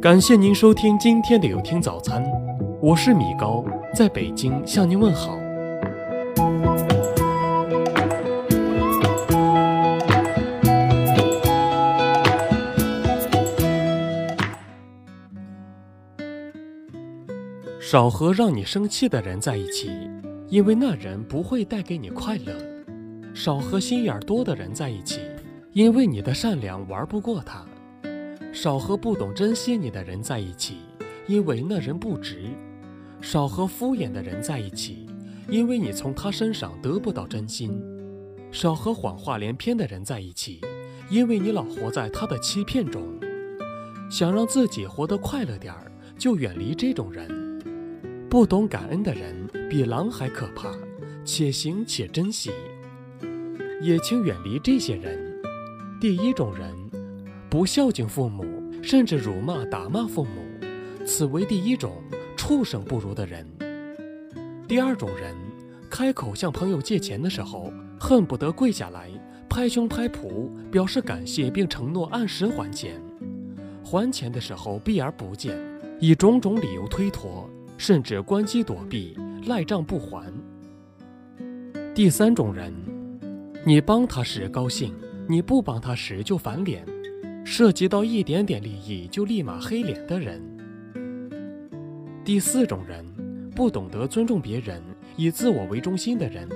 感谢您收听今天的有听早餐，我是米高，在北京向您问好。少和让你生气的人在一起，因为那人不会带给你快乐；少和心眼多的人在一起，因为你的善良玩不过他。少和不懂珍惜你的人在一起，因为那人不值；少和敷衍的人在一起，因为你从他身上得不到真心；少和谎话连篇的人在一起，因为你老活在他的欺骗中。想让自己活得快乐点儿，就远离这种人。不懂感恩的人比狼还可怕，且行且珍惜。也请远离这些人。第一种人。不孝敬父母，甚至辱骂、打骂父母，此为第一种畜生不如的人。第二种人，开口向朋友借钱的时候，恨不得跪下来拍胸拍脯表示感谢，并承诺按时还钱；还钱的时候避而不见，以种种理由推脱，甚至关机躲避，赖账不还。第三种人，你帮他时高兴，你不帮他时就翻脸。涉及到一点点利益就立马黑脸的人。第四种人，不懂得尊重别人，以自我为中心的人。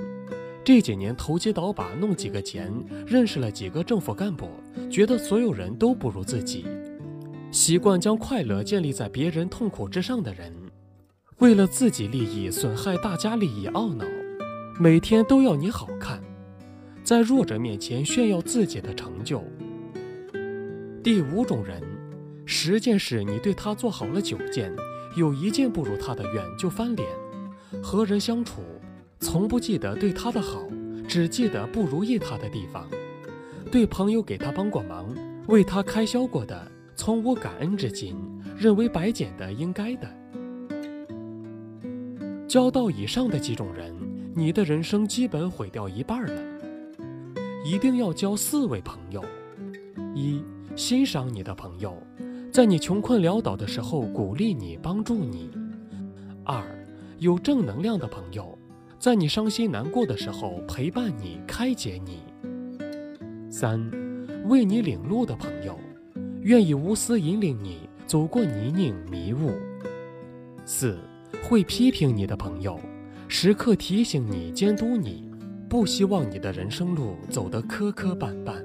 这几年投机倒把，弄几个钱，认识了几个政府干部，觉得所有人都不如自己。习惯将快乐建立在别人痛苦之上的人，为了自己利益损害大家利益懊恼，每天都要你好看，在弱者面前炫耀自己的成就。第五种人，十件事你对他做好了九件，有一件不如他的愿就翻脸。和人相处，从不记得对他的好，只记得不如意他的地方。对朋友给他帮过忙，为他开销过的，从无感恩之心，认为白捡的应该的。交到以上的几种人，你的人生基本毁掉一半了。一定要交四位朋友：一。欣赏你的朋友，在你穷困潦倒的时候鼓励你、帮助你；二，有正能量的朋友，在你伤心难过的时候陪伴你、开解你；三，为你领路的朋友，愿意无私引领你走过泥泞迷雾；四，会批评你的朋友，时刻提醒你、监督你，不希望你的人生路走得磕磕绊绊。